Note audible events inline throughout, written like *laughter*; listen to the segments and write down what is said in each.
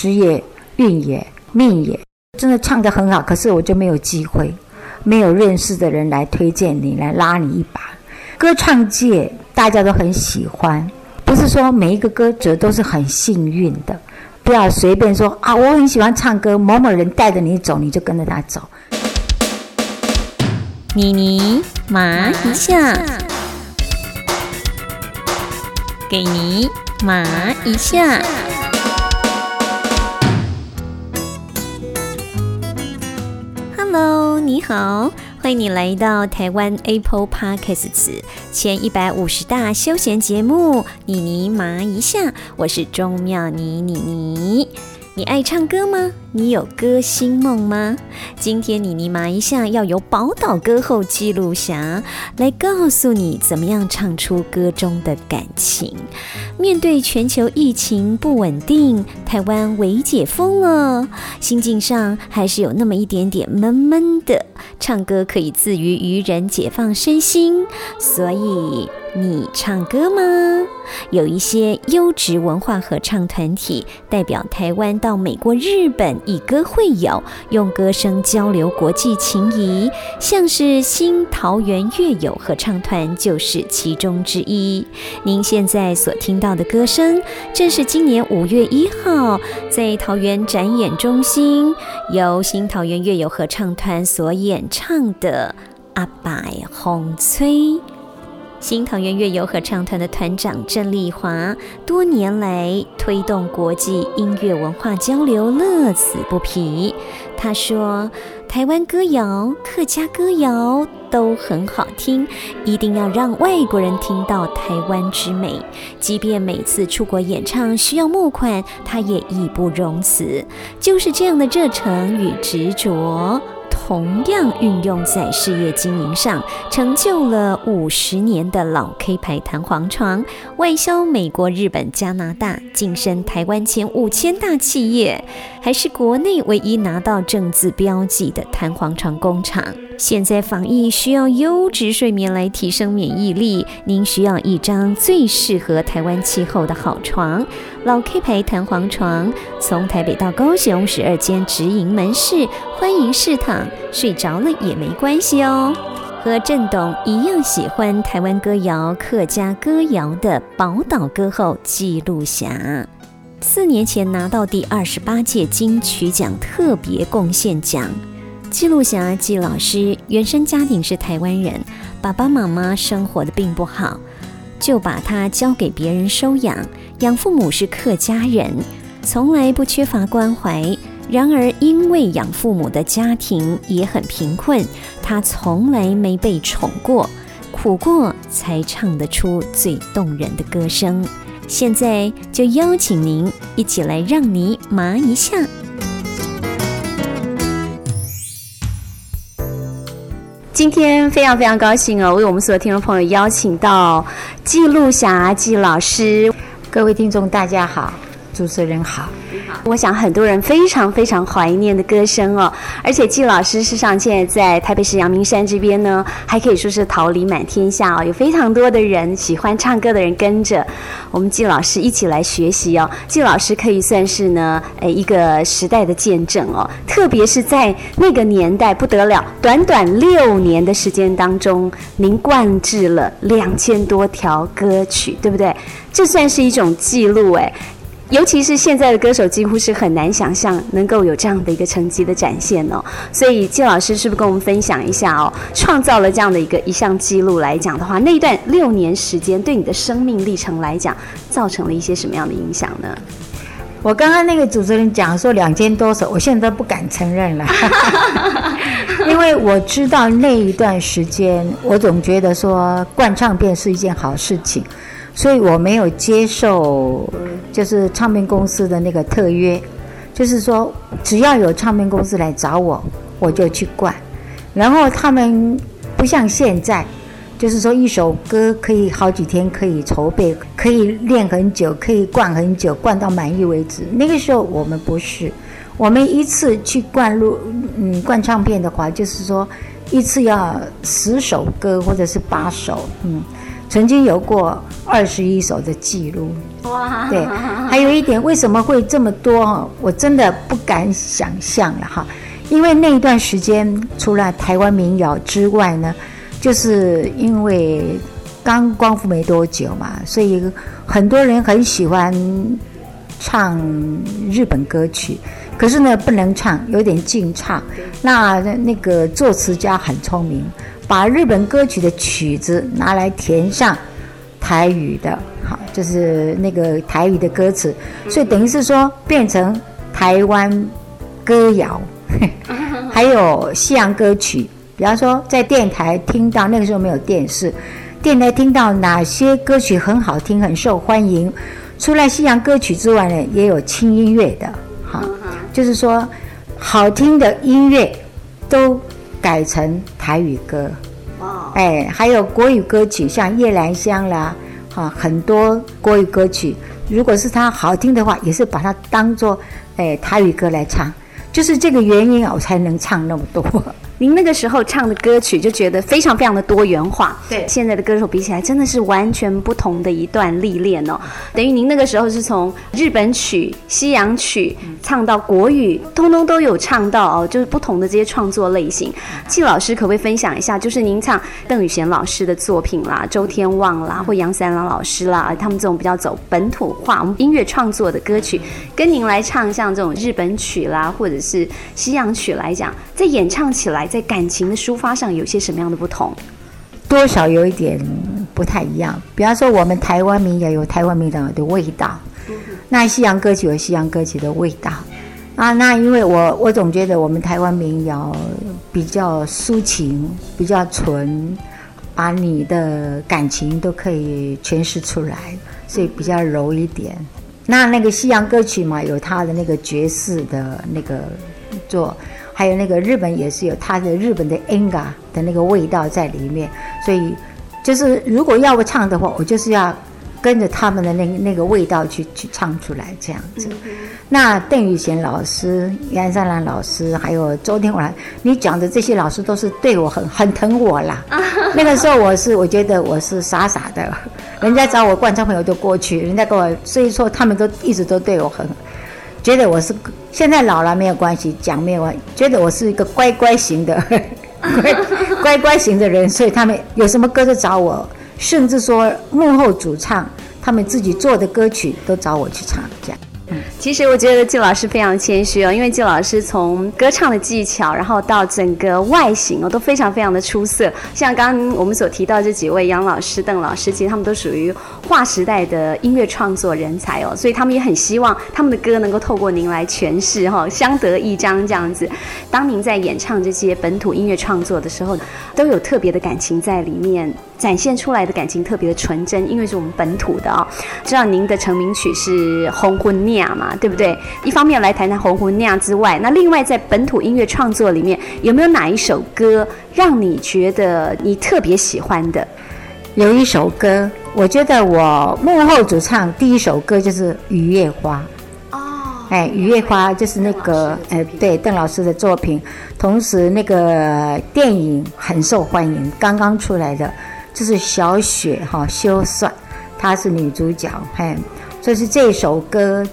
时也、运也、命也，真的唱得很好。可是我就没有机会，没有认识的人来推荐你，来拉你一把。歌唱界大家都很喜欢，不是说每一个歌者都是很幸运的。不要随便说啊，我很喜欢唱歌，某某人带着你走，你就跟着他走。妮妮麻一下，给你麻一下。Hello，你好。欢迎你来到台湾 Apple Podcasts 前一百五十大休闲节目，妮妮麻一下，我是钟妙妮妮妮。你爱唱歌吗？你有歌星梦吗？今天你尼玛一下要由宝岛歌后记录侠来告诉你怎么样唱出歌中的感情。面对全球疫情不稳定，台湾微解封了，心境上还是有那么一点点闷闷的。唱歌可以自娱于人，解放身心，所以。你唱歌吗？有一些优质文化合唱团体代表台湾到美国、日本以歌会友，用歌声交流国际情谊，像是新桃园乐友合唱团就是其中之一。您现在所听到的歌声，正是今年五月一号在桃园展演中心由新桃园乐友合唱团所演唱的《阿白红吹》。新桃园乐友合唱团的团长郑丽华，多年来推动国际音乐文化交流，乐此不疲。他说：“台湾歌谣、客家歌谣都很好听，一定要让外国人听到台湾之美。即便每次出国演唱需要募款，他也义不容辞。就是这样的热诚与执着。”同样运用在事业经营上，成就了五十年的老 K 牌弹簧床，外销美国、日本、加拿大，晋升台湾前五千大企业，还是国内唯一拿到正字标记的弹簧床工厂。现在防疫需要优质睡眠来提升免疫力，您需要一张最适合台湾气候的好床。老 K 牌弹簧床，从台北到高雄十二间直营门市，欢迎试躺，睡着了也没关系哦。和郑董一样喜欢台湾歌谣、客家歌谣的宝岛歌后纪录霞，四年前拿到第二十八届金曲奖特别贡献奖。记录侠季老师原生家庭是台湾人，爸爸妈妈生活的并不好，就把他交给别人收养。养父母是客家人，从来不缺乏关怀。然而因为养父母的家庭也很贫困，他从来没被宠过，苦过才唱得出最动人的歌声。现在就邀请您一起来，让你麻一下。今天非常非常高兴哦，为我们所有听众朋友邀请到季露霞季老师。各位听众大家好，主持人好。我想很多人非常非常怀念的歌声哦，而且季老师事实上现在在台北市阳明山这边呢，还可以说是桃李满天下哦，有非常多的人喜欢唱歌的人跟着我们季老师一起来学习哦。季老师可以算是呢，诶一个时代的见证哦，特别是在那个年代不得了，短短六年的时间当中，您灌制了两千多条歌曲，对不对？这算是一种记录诶。尤其是现在的歌手，几乎是很难想象能够有这样的一个成绩的展现哦。所以季老师是不是跟我们分享一下哦？创造了这样的一个一项记录来讲的话，那一段六年时间对你的生命历程来讲，造成了一些什么样的影响呢？我刚刚那个主持人讲说两千多首，我现在都不敢承认了，因为我知道那一段时间，我总觉得说灌唱片是一件好事情。所以我没有接受，就是唱片公司的那个特约，就是说只要有唱片公司来找我，我就去灌。然后他们不像现在，就是说一首歌可以好几天可以筹备，可以练很久，可以灌很久，灌到满意为止。那个时候我们不是，我们一次去灌录，嗯，灌唱片的话，就是说一次要十首歌或者是八首，嗯。曾经有过二十一首的记录。哇！对，还有一点，为什么会这么多？我真的不敢想象了哈。因为那一段时间，除了台湾民谣之外呢，就是因为刚光复没多久嘛，所以很多人很喜欢唱日本歌曲。可是呢，不能唱，有点禁唱。那那个作词家很聪明，把日本歌曲的曲子拿来填上台语的，好，就是那个台语的歌词，所以等于是说变成台湾歌谣，*laughs* 还有西洋歌曲。比方说，在电台听到那个时候没有电视，电台听到哪些歌曲很好听、很受欢迎？除了西洋歌曲之外呢，也有轻音乐的，好。就是说，好听的音乐都改成台语歌，哦，哎，还有国语歌曲，像夜来香啦，哈，很多国语歌曲，如果是它好听的话，也是把它当做哎台语歌来唱，就是这个原因啊，我才能唱那么多。您那个时候唱的歌曲就觉得非常非常的多元化，对，现在的歌手比起来真的是完全不同的一段历练哦。等于您那个时候是从日本曲、西洋曲唱到国语，通通都有唱到哦，就是不同的这些创作类型。季老师可不可以分享一下，就是您唱邓雨贤老师的作品啦、周天旺啦或杨三郎老师啦，他们这种比较走本土化我们音乐创作的歌曲，跟您来唱像这种日本曲啦或者是西洋曲来讲，在演唱起来。在感情的抒发上有些什么样的不同？多少有一点不太一样。比方说，我们台湾民谣有台湾民谣的味道，那西洋歌曲有西洋歌曲的味道啊。那因为我我总觉得我们台湾民谣比较抒情，比较纯，把你的感情都可以诠释出来，所以比较柔一点。那那个西洋歌曲嘛，有它的那个爵士的那个做。还有那个日本也是有它的日本的 anga 的那个味道在里面，所以就是如果要我唱的话，我就是要跟着他们的那那个味道去去唱出来这样子。那邓雨贤老师、杨三郎老师，还有周天华，你讲的这些老师都是对我很很疼我啦。那个时候我是我觉得我是傻傻的，人家找我灌唱朋友就过去，人家跟我，所以说他们都一直都对我很。觉得我是现在老了没有关系，讲没有关系。觉得我是一个乖乖型的，*laughs* 乖乖乖型的人，所以他们有什么歌都找我，甚至说幕后主唱，他们自己做的歌曲都找我去唱，这样。其实我觉得季老师非常谦虚哦，因为季老师从歌唱的技巧，然后到整个外形哦，都非常非常的出色。像刚刚我们所提到这几位杨老师、邓老师，其实他们都属于划时代的音乐创作人才哦，所以他们也很希望他们的歌能够透过您来诠释哈，相得益彰这样子。当您在演唱这些本土音乐创作的时候，都有特别的感情在里面。展现出来的感情特别的纯真，因为是我们本土的哦。知道您的成名曲是《红婚酿》嘛，对不对？一方面来谈谈《红婚酿》之外，那另外在本土音乐创作里面，有没有哪一首歌让你觉得你特别喜欢的？有一首歌，我觉得我幕后主唱第一首歌就是《雨夜花》哦。哎，《雨夜花》就是那个哎，对邓老师的作品，同时那个电影很受欢迎，刚刚出来的。就是小雪哈修算，她是女主角，嘿，所以是这首歌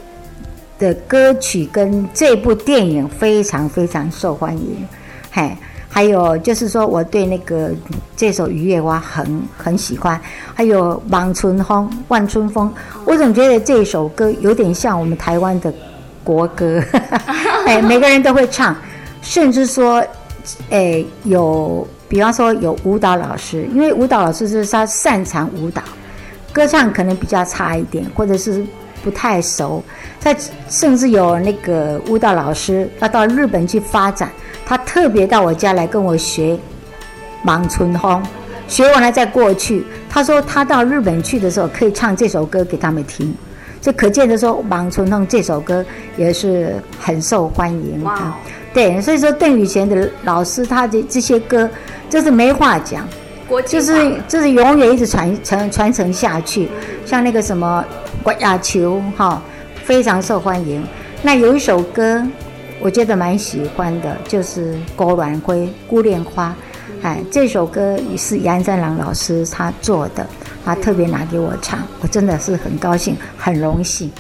的歌曲跟这部电影非常非常受欢迎，嘿，还有就是说我对那个这首《雨夜花》很很喜欢，还有《望春风》《望春风》，我总觉得这首歌有点像我们台湾的国歌，*laughs* 哎，每个人都会唱，甚至说，哎，有。比方说有舞蹈老师，因为舞蹈老师是他擅长舞蹈，歌唱可能比较差一点，或者是不太熟。在甚至有那个舞蹈老师要到日本去发展，他特别到我家来跟我学《盲春风》，学完了再过去。他说他到日本去的时候可以唱这首歌给他们听，就可见的说《盲春风》这首歌也是很受欢迎啊。对，所以说邓雨贤的老师他的这些歌。就是没话讲，就是就是永远一直传承传承下去，像那个什么《关雅球》哈，非常受欢迎。那有一首歌，我觉得蛮喜欢的，就是《郭鸾辉孤恋花》，哎，这首歌也是杨三郎老师他做的，他特别拿给我唱，我真的是很高兴，很荣幸。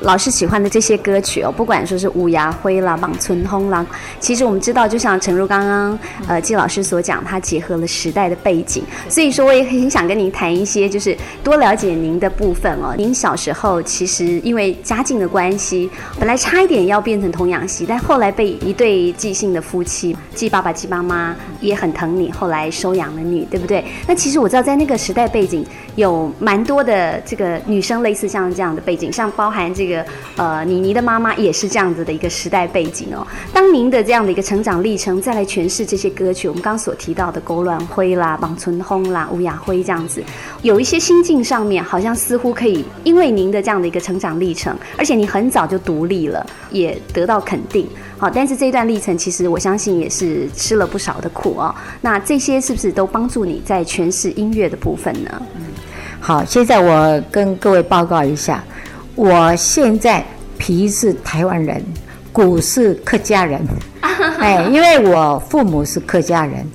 老师喜欢的这些歌曲哦，不管说是《乌鸦灰》啦、《望春风》啦，其实我们知道，就像陈如刚刚呃季老师所讲，他结合了时代的背景，所以说我也很想跟您谈一些，就是多了解您的部分哦。您小时候其实因为家境的关系，本来差一点要变成童养媳，但后来被一对寄姓的夫妻，季爸爸、季妈妈也很疼你，后来收养了你，对不对？那其实我知道，在那个时代背景，有蛮多的这个女生类似像这样的背景，像包含这这。个呃，妮妮的妈妈也是这样子的一个时代背景哦。当您的这样的一个成长历程，再来诠释这些歌曲，我们刚刚所提到的《狗卵灰》啦、《望春风》啦、《乌鸦灰》这样子，有一些心境上面，好像似乎可以因为您的这样的一个成长历程，而且你很早就独立了，也得到肯定。好，但是这段历程，其实我相信也是吃了不少的苦哦。那这些是不是都帮助你在诠释音乐的部分呢？嗯，好，现在我跟各位报告一下。我现在皮是台湾人，骨是客家人，*laughs* 哎，因为我父母是客家人，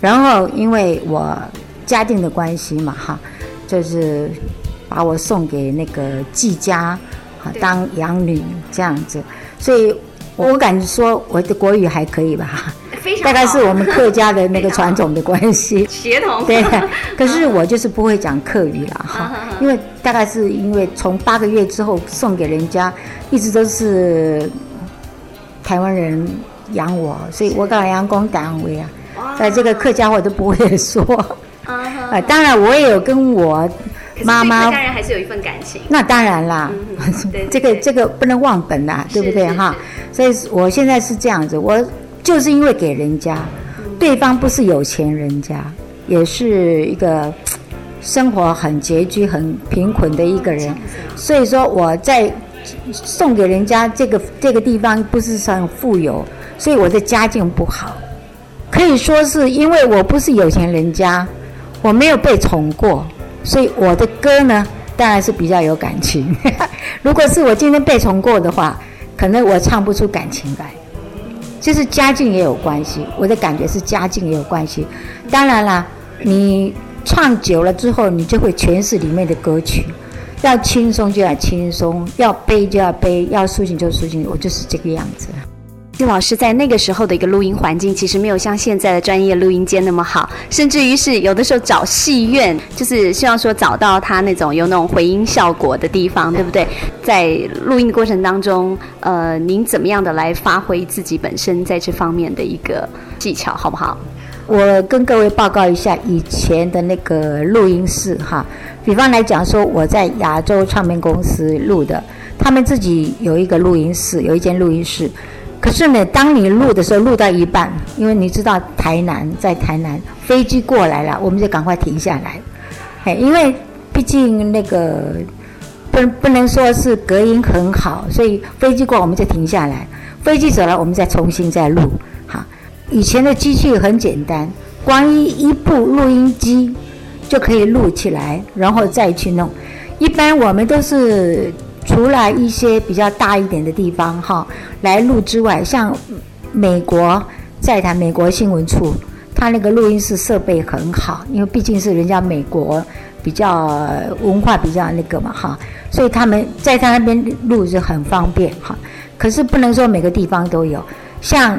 然后因为我家境的关系嘛，哈，就是把我送给那个季家，啊，当养女这样子，所以我敢说我的国语还可以吧。大概是我们客家的那个传统的关系，协同。对。可是我就是不会讲客语了哈，*laughs* 因为大概是因为从八个月之后送给人家，一直都是台湾人养我，所以我讲阳光单位啊，在这个客家话都不会说。*laughs* *laughs* 啊，当然我也有跟我妈妈，还是有一份感情。那当然啦，*laughs* 这个这个不能忘本呐，对不对哈？所以我现在是这样子，我。就是因为给人家，对方不是有钱人家，也是一个生活很拮据、很贫困的一个人，所以说我在送给人家这个这个地方不是很富有，所以我的家境不好，可以说是因为我不是有钱人家，我没有被宠过，所以我的歌呢当然是比较有感情。*laughs* 如果是我今天被宠过的话，可能我唱不出感情来。就是家境也有关系，我的感觉是家境也有关系。当然啦，你唱久了之后，你就会诠释里面的歌曲。要轻松就要轻松，要背就要背，要抒情就抒情。我就是这个样子。季老师在那个时候的一个录音环境，其实没有像现在的专业录音间那么好，甚至于是有的时候找戏院，就是希望说找到他那种有那种回音效果的地方，对不对？在录音过程当中，呃，您怎么样的来发挥自己本身在这方面的一个技巧，好不好？我跟各位报告一下以前的那个录音室哈，比方来讲说我在亚洲唱片公司录的，他们自己有一个录音室，有一间录音室。可是呢，当你录的时候，录到一半，因为你知道台南在台南，飞机过来了，我们就赶快停下来，哎，因为毕竟那个不不能说是隔音很好，所以飞机过我们就停下来，飞机走了我们再重新再录。哈，以前的机器很简单，光一一部录音机就可以录起来，然后再去弄。一般我们都是。除了一些比较大一点的地方哈来录之外，像美国在谈美国新闻处，他那个录音室设备很好，因为毕竟是人家美国比较文化比较那个嘛哈，所以他们在他那边录是很方便哈。可是不能说每个地方都有，像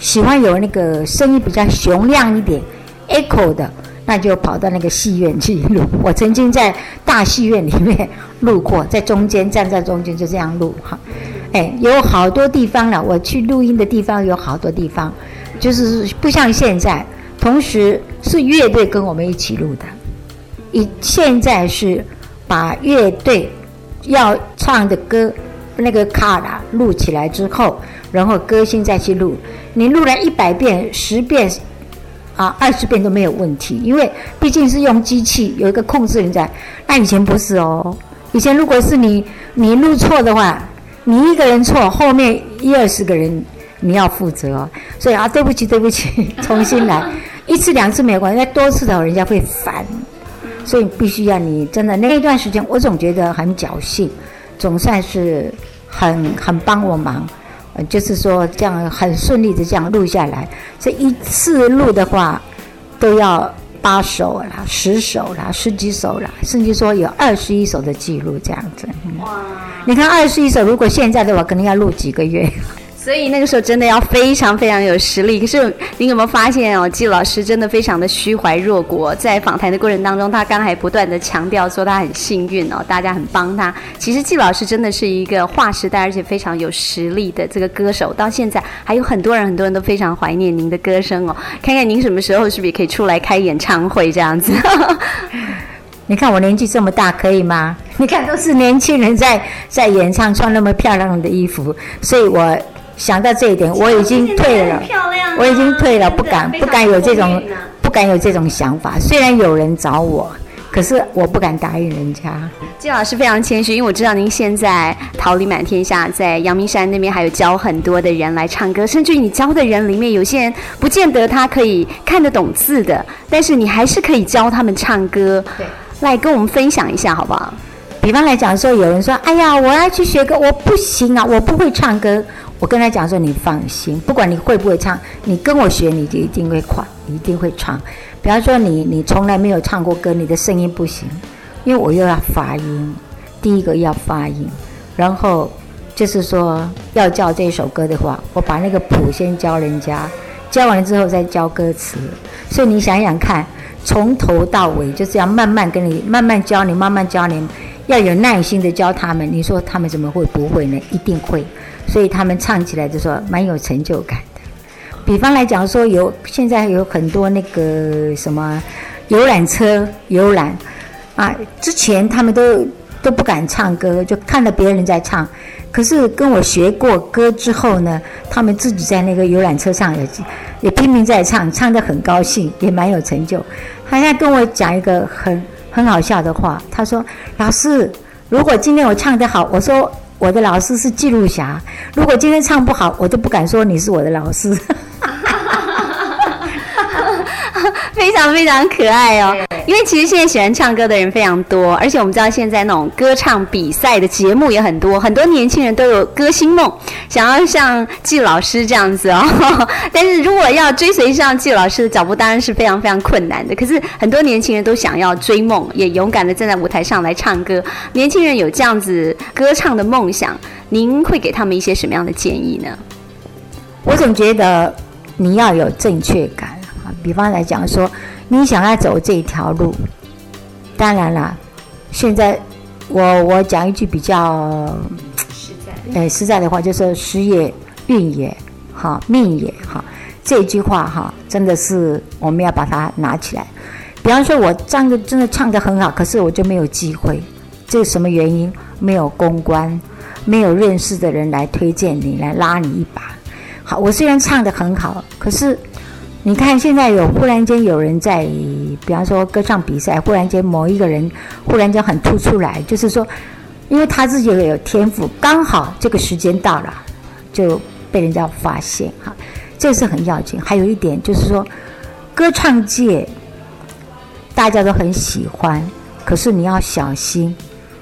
喜欢有那个声音比较雄亮一点，echo 的。那就跑到那个戏院去录。*laughs* 我曾经在大戏院里面录过，在中间站在中间就这样录哈。哎，有好多地方了，我去录音的地方有好多地方，就是不像现在，同时是乐队跟我们一起录的。以现在是把乐队要唱的歌那个卡啦录起来之后，然后歌星再去录。你录了一百遍、十遍。啊，二十遍都没有问题，因为毕竟是用机器，有一个控制人在。那以前不是哦，以前如果是你你录错的话，你一个人错，后面一二十个人你要负责。所以啊，对不起，对不起，重新来，一次两次没有关系，多次的话人家会烦。所以必须要你真的那一段时间，我总觉得很侥幸，总算是很很帮我忙。就是说，这样很顺利的这样录下来。这一次录的话，都要八首啦、十首啦、十几首啦，甚至说有二十一首的记录这样子。哇！你看二十一首，如果现在的话，可能要录几个月。所以那个时候真的要非常非常有实力。可是你有没有发现哦，季老师真的非常的虚怀若谷。在访谈的过程当中，他刚才不断的强调说他很幸运哦，大家很帮他。其实季老师真的是一个划时代而且非常有实力的这个歌手。到现在还有很多人很多人都非常怀念您的歌声哦。看看您什么时候是不是也可以出来开演唱会这样子？你看我年纪这么大，可以吗？你看都是年轻人在在演唱，穿那么漂亮的衣服，所以我。想到这一点，我已经退了，我已经退了，不敢不敢有这种不敢有这种想法。虽然有人找我，可是我不敢答应人家。季老师非常谦虚，因为我知道您现在桃李满天下，在阳明山那边还有教很多的人来唱歌，甚至于你教的人里面有些人不见得他可以看得懂字的，但是你还是可以教他们唱歌。对，来跟我们分享一下好不好？比方来讲说，有人说：“哎呀，我要去学歌，我不行啊，我不会唱歌。”我跟他讲说：“你放心，不管你会不会唱，你跟我学，你就一定会快，一定会唱。比方说，你你从来没有唱过歌，你的声音不行，因为我又要发音，第一个要发音，然后就是说要教这首歌的话，我把那个谱先教人家，教完了之后再教歌词。所以你想想看，从头到尾就是要慢慢跟你慢慢教你，慢慢教你，要有耐心的教他们。你说他们怎么会不会呢？一定会。”所以他们唱起来就说蛮有成就感的。比方来讲说，有现在有很多那个什么游览车游览啊，之前他们都都不敢唱歌，就看到别人在唱。可是跟我学过歌之后呢，他们自己在那个游览车上也也拼命在唱，唱得很高兴，也蛮有成就。他在跟我讲一个很很好笑的话，他说：“老师，如果今天我唱得好，我说。”我的老师是记录侠，如果今天唱不好，我都不敢说你是我的老师。非常非常可爱哦，因为其实现在喜欢唱歌的人非常多，而且我们知道现在那种歌唱比赛的节目也很多，很多年轻人都有歌星梦，想要像季老师这样子哦。*laughs* 但是如果要追随上季老师的脚步，当然是非常非常困难的。可是很多年轻人都想要追梦，也勇敢的站在舞台上来唱歌。年轻人有这样子歌唱的梦想，您会给他们一些什么样的建议呢？我总觉得你要有正确感。比方来讲说，你想要走这一条路，当然了，现在我我讲一句比较实在，呃，实在的话，就是时也运也好，命也好，这句话哈，真的是我们要把它拿起来。比方说，我唱的真的唱得很好，可是我就没有机会，这是什么原因？没有公关，没有认识的人来推荐你，来拉你一把。好，我虽然唱的很好，可是。你看，现在有忽然间有人在，比方说歌唱比赛，忽然间某一个人忽然间很突出来，就是说，因为他自己也有天赋，刚好这个时间到了，就被人家发现哈，这是很要紧。还有一点就是说，歌唱界大家都很喜欢，可是你要小心，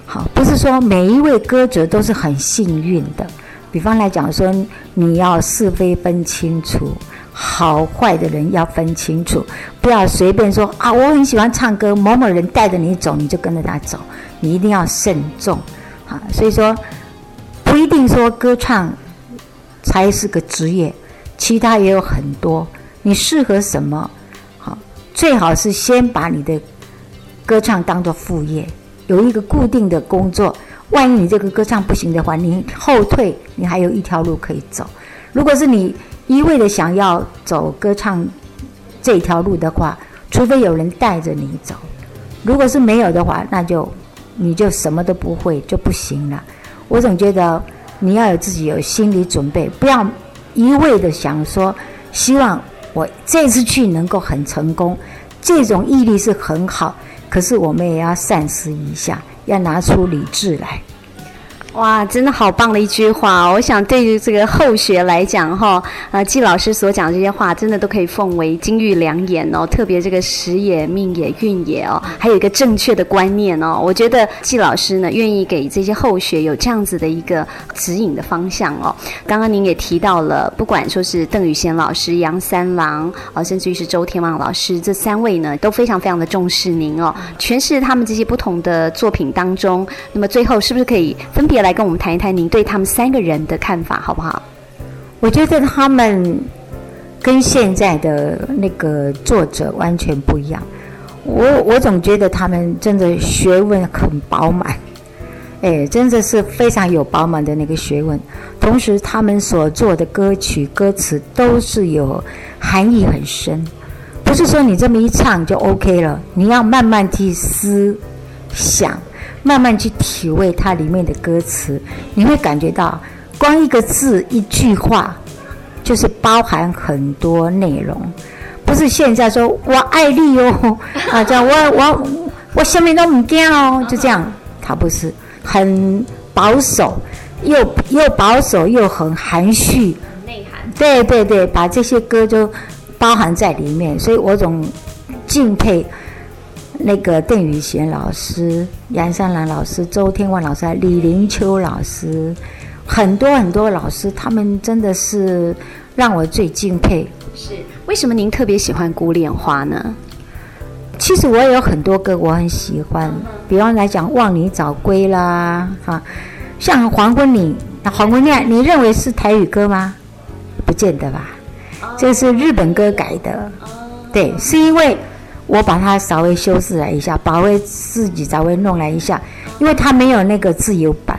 好，不是说每一位歌者都是很幸运的。比方来讲说，你要是非分清楚。好坏的人要分清楚，不要随便说啊！我很喜欢唱歌，某某人带着你走，你就跟着他走，你一定要慎重。好，所以说不一定说歌唱才是个职业，其他也有很多。你适合什么？好，最好是先把你的歌唱当做副业，有一个固定的工作。万一你这个歌唱不行的话，你后退，你还有一条路可以走。如果是你。一味的想要走歌唱这条路的话，除非有人带着你走，如果是没有的话，那就你就什么都不会就不行了。我总觉得你要有自己有心理准备，不要一味的想说希望我这次去能够很成功，这种毅力是很好，可是我们也要善思一下，要拿出理智来。哇，真的好棒的一句话！我想对于这个后学来讲，哈，呃，季老师所讲这些话，真的都可以奉为金玉良言哦。特别这个时也、命也、运也哦，还有一个正确的观念哦。我觉得季老师呢，愿意给这些后学有这样子的一个指引的方向哦。刚刚您也提到了，不管说是邓宇贤老师、杨三郎啊，甚至于是周天旺老师，这三位呢，都非常非常的重视您哦，诠释他们这些不同的作品当中。那么最后是不是可以分别来来？跟我们谈一谈您对他们三个人的看法，好不好？我觉得他们跟现在的那个作者完全不一样。我我总觉得他们真的学问很饱满，哎，真的是非常有饱满的那个学问。同时，他们所做的歌曲歌词都是有含义很深，不是说你这么一唱就 OK 了，你要慢慢去思想。慢慢去体味它里面的歌词，你会感觉到，光一个字一句话，就是包含很多内容。不是现在说“我爱你哦”，*laughs* 啊，这样我我我什么都唔惊哦，就这样，他不是很保守，又又保守又很含蓄，内涵。对对对，把这些歌都包含在里面，所以我总敬佩。那个邓宇贤老师、杨三郎老师、周天旺老师、李林秋老师，很多很多老师，他们真的是让我最敬佩。是为什么您特别喜欢《孤恋花》呢？其实我也有很多歌我很喜欢，比方来讲《望你早归》啦，哈，像《黄昏里》那《黄昏恋》，你认为是台语歌吗？不见得吧，这是日本歌改的。对，是因为。我把它稍微修饰了一下，把我自己稍微弄了一下，因为它没有那个自由版，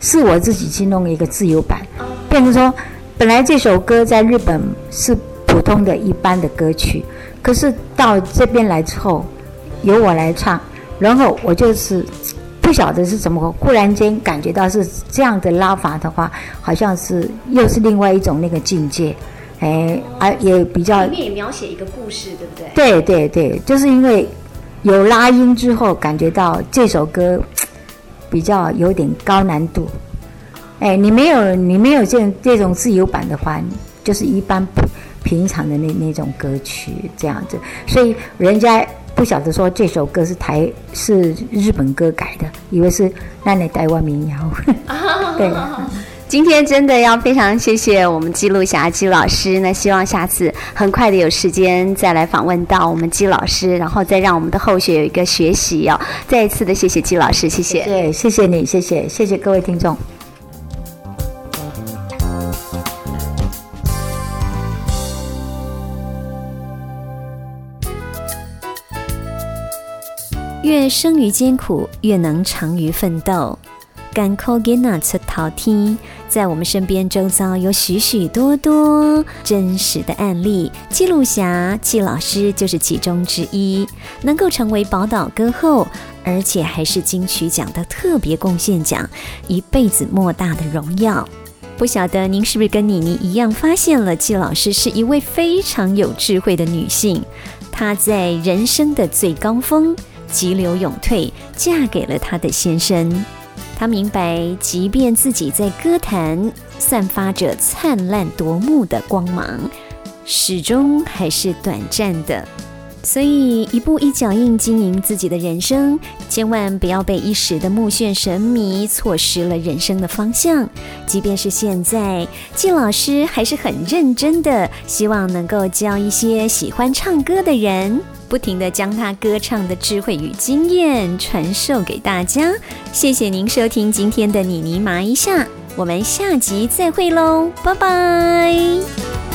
是我自己去弄一个自由版，变成说，本来这首歌在日本是普通的一般的歌曲，可是到这边来之后，由我来唱，然后我就是不晓得是怎么，忽然间感觉到是这样的拉法的话，好像是又是另外一种那个境界。哎，啊，也比较里面也描写一个故事，对不对？对对对，就是因为有拉音之后，感觉到这首歌比较有点高难度。哎，你没有你没有这这种自由版的话，就是一般平常的那那种歌曲这样子，所以人家不晓得说这首歌是台是日本歌改的，以为是那那台湾民谣。*laughs* 对。今天真的要非常谢谢我们记录侠姬老师，那希望下次很快的有时间再来访问到我们姬老师，然后再让我们的后学有一个学习哦。再一次的谢谢姬老师，谢谢。对，谢谢你，谢谢，谢谢各位听众。越生于艰苦，越能长于奋斗。甘苦艰难出头天，在我们身边周遭有许许多多真实的案例，记录侠季老师就是其中之一。能够成为宝岛歌后，而且还是金曲奖的特别贡献奖，一辈子莫大的荣耀。不晓得您是不是跟妮妮一样，发现了季老师是一位非常有智慧的女性。她在人生的最高峰急流勇退，嫁给了她的先生。他明白，即便自己在歌坛散发着灿烂夺目的光芒，始终还是短暂的。所以，一步一脚印经营自己的人生，千万不要被一时的目眩神迷错失了人生的方向。即便是现在，季老师还是很认真的，希望能够教一些喜欢唱歌的人。不停的将他歌唱的智慧与经验传授给大家。谢谢您收听今天的你尼麻一下，我们下集再会喽，拜拜。